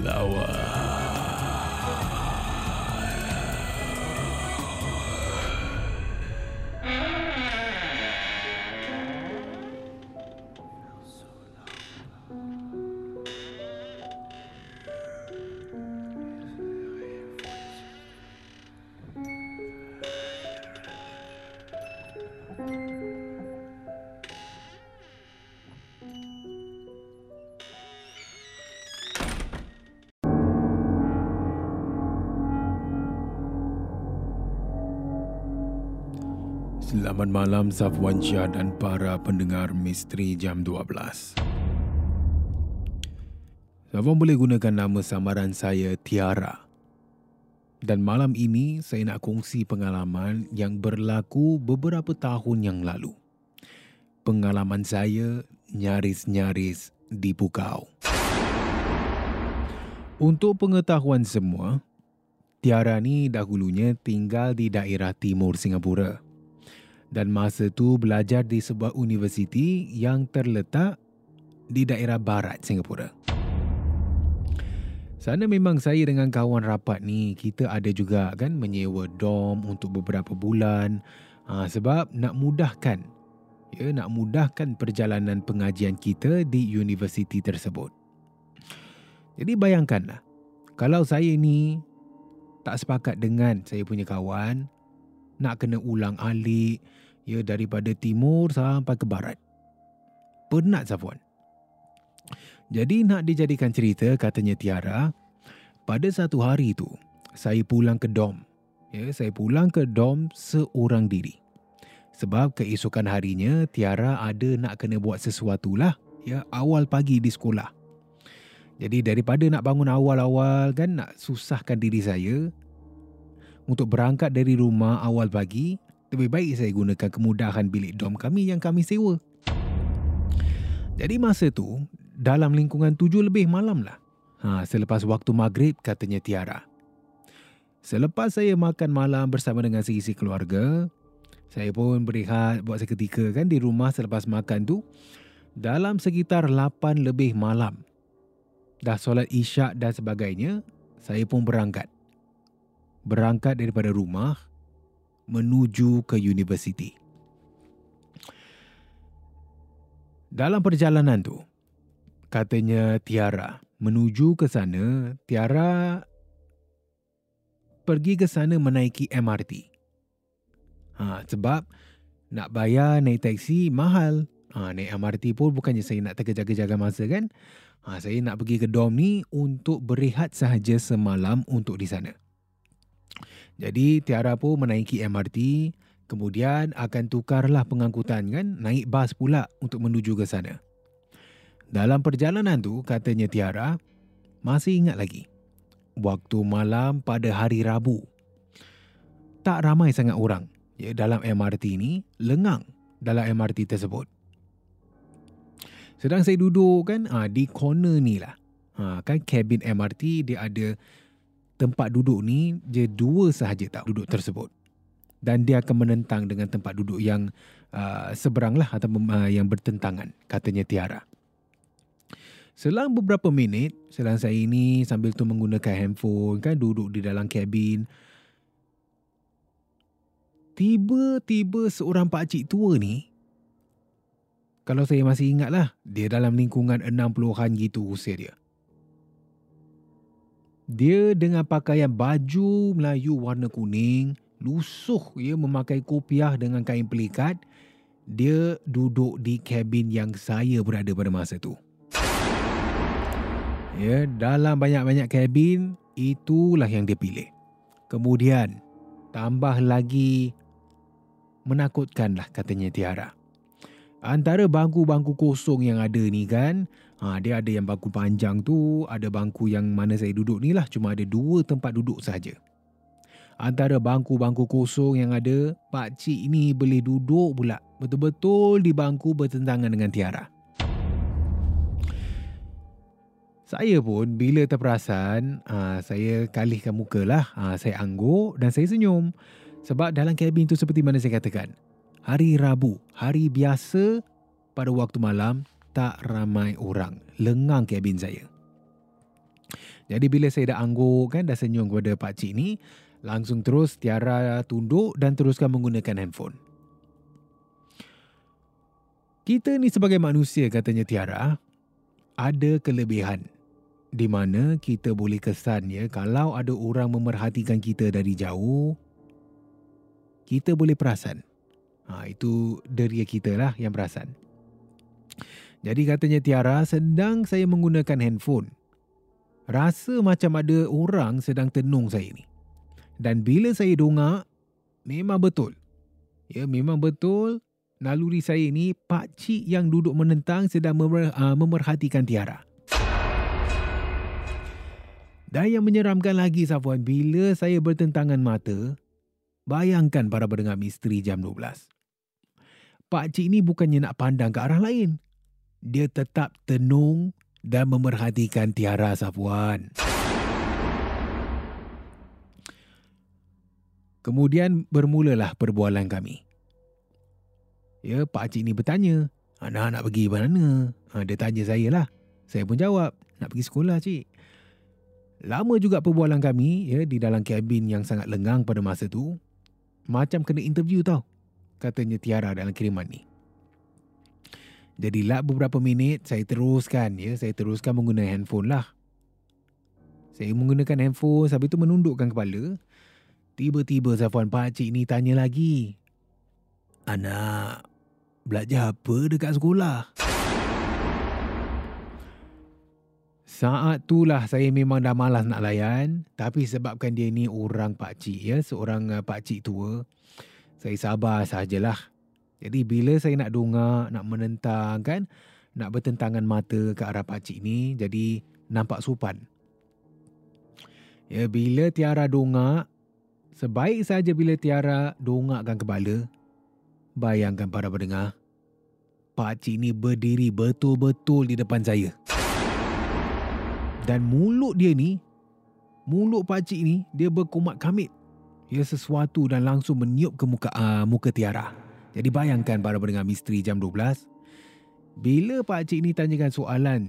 flower. Selamat malam Safwan Syah dan para pendengar Misteri Jam 12. Safwan boleh gunakan nama samaran saya Tiara. Dan malam ini saya nak kongsi pengalaman yang berlaku beberapa tahun yang lalu. Pengalaman saya nyaris-nyaris dipukau. Untuk pengetahuan semua, Tiara ni dahulunya tinggal di daerah timur Singapura dan masa tu belajar di sebuah universiti yang terletak di daerah barat Singapura. Sana memang saya dengan kawan rapat ni kita ada juga kan menyewa dom untuk beberapa bulan ha, sebab nak mudahkan ya nak mudahkan perjalanan pengajian kita di universiti tersebut. Jadi bayangkanlah kalau saya ni tak sepakat dengan saya punya kawan nak kena ulang alik ya daripada timur sampai ke barat. Penat Safwan. Jadi nak dijadikan cerita katanya Tiara, pada satu hari tu saya pulang ke dom. Ya, saya pulang ke dom seorang diri. Sebab keesokan harinya Tiara ada nak kena buat sesuatu lah ya awal pagi di sekolah. Jadi daripada nak bangun awal-awal kan nak susahkan diri saya untuk berangkat dari rumah awal pagi, lebih baik saya gunakan kemudahan bilik dom kami yang kami sewa. Jadi masa tu, dalam lingkungan tujuh lebih malam lah. Ha, selepas waktu maghrib, katanya Tiara. Selepas saya makan malam bersama dengan seisi keluarga, saya pun berehat buat seketika kan di rumah selepas makan tu. Dalam sekitar 8 lebih malam. Dah solat isyak dan sebagainya, saya pun berangkat. Berangkat daripada rumah menuju ke universiti. Dalam perjalanan tu, katanya Tiara, menuju ke sana, Tiara pergi ke sana menaiki MRT. Ha, sebab nak bayar naik taksi mahal. Ha, naik MRT pun bukannya saya nak terkejar-kejarkan masa kan. Ha, saya nak pergi ke dom ni untuk berehat sahaja semalam untuk di sana. Jadi Tiara pun menaiki MRT, kemudian akan tukarlah pengangkutan kan, naik bas pula untuk menuju ke sana. Dalam perjalanan tu, katanya Tiara, masih ingat lagi. Waktu malam pada hari Rabu. Tak ramai sangat orang ya, dalam MRT ni lengang dalam MRT tersebut. Sedang saya duduk kan ha, di corner ni lah. Ha, kan kabin MRT dia ada tempat duduk ni je dua sahaja tak duduk tersebut. Dan dia akan menentang dengan tempat duduk yang uh, seberang lah atau uh, yang bertentangan katanya Tiara. Selang beberapa minit, selang saya ini sambil tu menggunakan handphone kan duduk di dalam kabin. Tiba-tiba seorang pakcik tua ni kalau saya masih ingat lah, dia dalam lingkungan 60-an gitu usia dia. Dia dengan pakaian baju Melayu warna kuning, lusuh ya memakai kopiah dengan kain pelikat. Dia duduk di kabin yang saya berada pada masa tu. Ya, dalam banyak-banyak kabin, itulah yang dia pilih. Kemudian, tambah lagi menakutkanlah katanya Tiara. Antara bangku-bangku kosong yang ada ni kan, ha, dia ada yang bangku panjang tu, ada bangku yang mana saya duduk ni lah, cuma ada dua tempat duduk saja. Antara bangku-bangku kosong yang ada, Pak Cik ni boleh duduk pula betul-betul di bangku bertentangan dengan Tiara. Saya pun bila terperasan, ha, saya kalihkan muka lah. Ha, saya angguk dan saya senyum. Sebab dalam kabin tu seperti mana saya katakan, hari Rabu, hari biasa pada waktu malam tak ramai orang. Lengang kabin saya. Jadi bila saya dah angguk kan dah senyum kepada pak cik ni, langsung terus Tiara tunduk dan teruskan menggunakan handphone. Kita ni sebagai manusia katanya Tiara, ada kelebihan di mana kita boleh kesan ya kalau ada orang memerhatikan kita dari jauh, kita boleh perasan Ha, itu deria kita lah yang perasan. Jadi katanya Tiara sedang saya menggunakan handphone. Rasa macam ada orang sedang tenung saya ni. Dan bila saya dongak, memang betul. Ya, memang betul naluri saya ni Pak Cik yang duduk menentang sedang memer, uh, memerhatikan Tiara. Dan yang menyeramkan lagi Safwan, bila saya bertentangan mata, bayangkan para pendengar misteri jam 12. Pak Cik ni bukannya nak pandang ke arah lain. Dia tetap tenung dan memerhatikan Tiara Safwan. Kemudian bermulalah perbualan kami. Ya, Pak Cik ni bertanya, anak nak pergi mana? Ha, dia tanya saya lah. Saya pun jawab, nak pergi sekolah cik. Lama juga perbualan kami ya di dalam kabin yang sangat lengang pada masa tu. Macam kena interview tau katanya Tiara dalam kiriman ni. Jadilah beberapa minit saya teruskan ya, saya teruskan menggunakan handphone lah. Saya menggunakan handphone sambil tu menundukkan kepala. Tiba-tiba Zafwan Pakcik ni tanya lagi. Anak, belajar apa dekat sekolah? Saat itulah saya memang dah malas nak layan. Tapi sebabkan dia ni orang pakcik ya, seorang uh, pakcik tua saya sabar sajalah. Jadi bila saya nak dongak, nak menentang kan, nak bertentangan mata ke arah pakcik ni, jadi nampak sopan. Ya, bila Tiara dongak, sebaik saja bila Tiara dongakkan kepala, bayangkan para pendengar, pakcik ni berdiri betul-betul di depan saya. Dan mulut dia ni, mulut pakcik ni, dia berkumat kamit ya sesuatu dan langsung meniup ke muka uh, muka Tiara. Jadi bayangkan para pendengar misteri jam 12. Bila pak cik ni tanyakan soalan,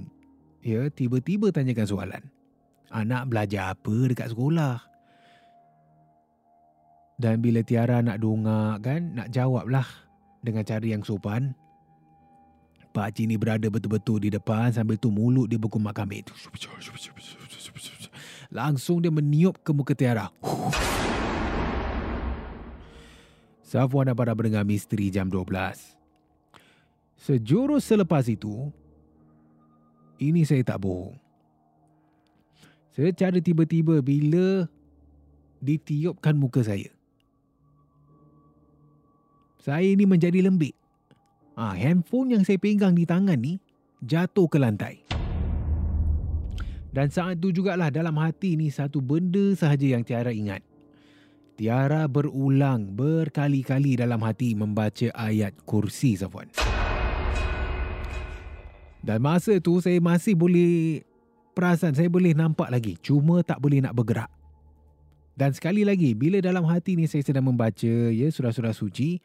ya tiba-tiba tanyakan soalan. Anak belajar apa dekat sekolah? Dan bila Tiara nak dongak kan, nak jawablah dengan cara yang sopan. Pak Cik ni berada betul-betul di depan sambil tu mulut dia berkumat kami. Langsung dia meniup ke muka Tiara. Safwan dan para pendengar misteri jam 12. Sejurus selepas itu, ini saya tak bohong. Secara tiba-tiba bila ditiupkan muka saya. Saya ini menjadi lembik. Ha, handphone yang saya pegang di tangan ni jatuh ke lantai. Dan saat itu jugalah dalam hati ni satu benda sahaja yang Tiara ingat. Tiara berulang berkali-kali dalam hati membaca ayat kursi Safwan. Dan masa tu saya masih boleh perasan, saya boleh nampak lagi. Cuma tak boleh nak bergerak. Dan sekali lagi, bila dalam hati ni saya sedang membaca ya surah-surah suci,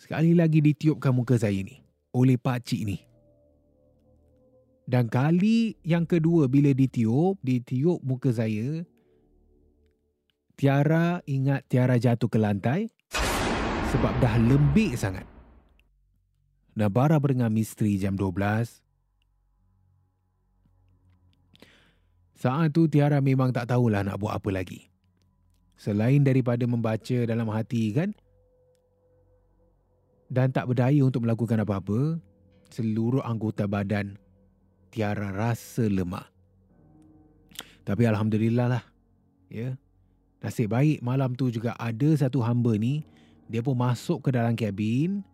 sekali lagi ditiupkan muka saya ni oleh Pak Cik ni. Dan kali yang kedua bila ditiup, ditiup muka saya, Tiara ingat Tiara jatuh ke lantai sebab dah lembik sangat. Dan bara berdengar misteri jam 12. Saat tu Tiara memang tak tahulah nak buat apa lagi. Selain daripada membaca dalam hati kan. Dan tak berdaya untuk melakukan apa-apa. Seluruh anggota badan Tiara rasa lemah. Tapi Alhamdulillah lah. Ya. Nasib baik malam tu juga ada satu hamba ni. Dia pun masuk ke dalam kabin.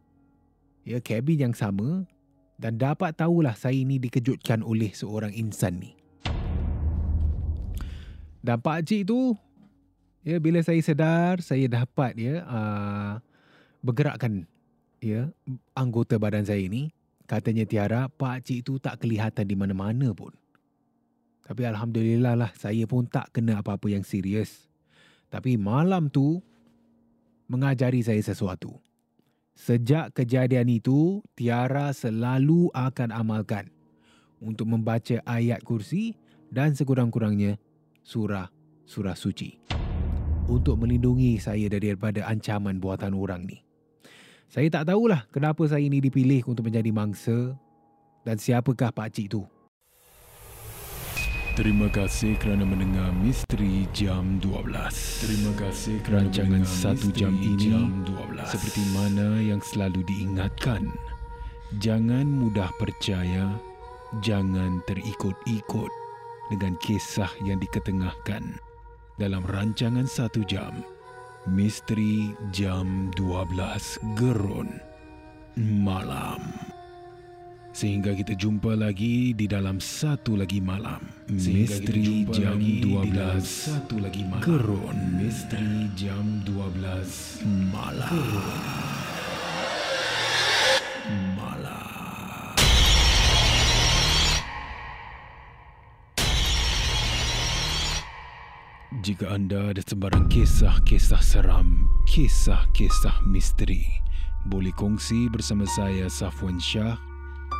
Ya, kabin yang sama. Dan dapat tahulah saya ni dikejutkan oleh seorang insan ni. Dan Pak Cik tu, ya bila saya sedar, saya dapat ya uh, bergerakkan ya anggota badan saya ini. Katanya Tiara, Pak Cik tu tak kelihatan di mana-mana pun. Tapi Alhamdulillah lah, saya pun tak kena apa-apa yang serius. Tapi malam tu, mengajari saya sesuatu. Sejak kejadian itu, Tiara selalu akan amalkan untuk membaca ayat kursi dan sekurang-kurangnya surah-surah suci untuk melindungi saya daripada ancaman buatan orang ni. Saya tak tahulah kenapa saya ini dipilih untuk menjadi mangsa dan siapakah Pak Cik tu. Terima kasih kerana mendengar Misteri Jam 12. Terima kasih kerana rancangan satu jam ini jam 12. seperti mana yang selalu diingatkan. Jangan mudah percaya, jangan terikut-ikut dengan kisah yang diketengahkan dalam rancangan satu jam Misteri Jam 12 Gerun Malam. Sehingga kita jumpa lagi di dalam satu lagi malam. Misteri Jam 12 satu lagi malam. Gerun Misteri Jam 12 Malam. Gerun. Jika anda ada sebarang kisah-kisah seram, kisah-kisah misteri, boleh kongsi bersama saya Safwan Shah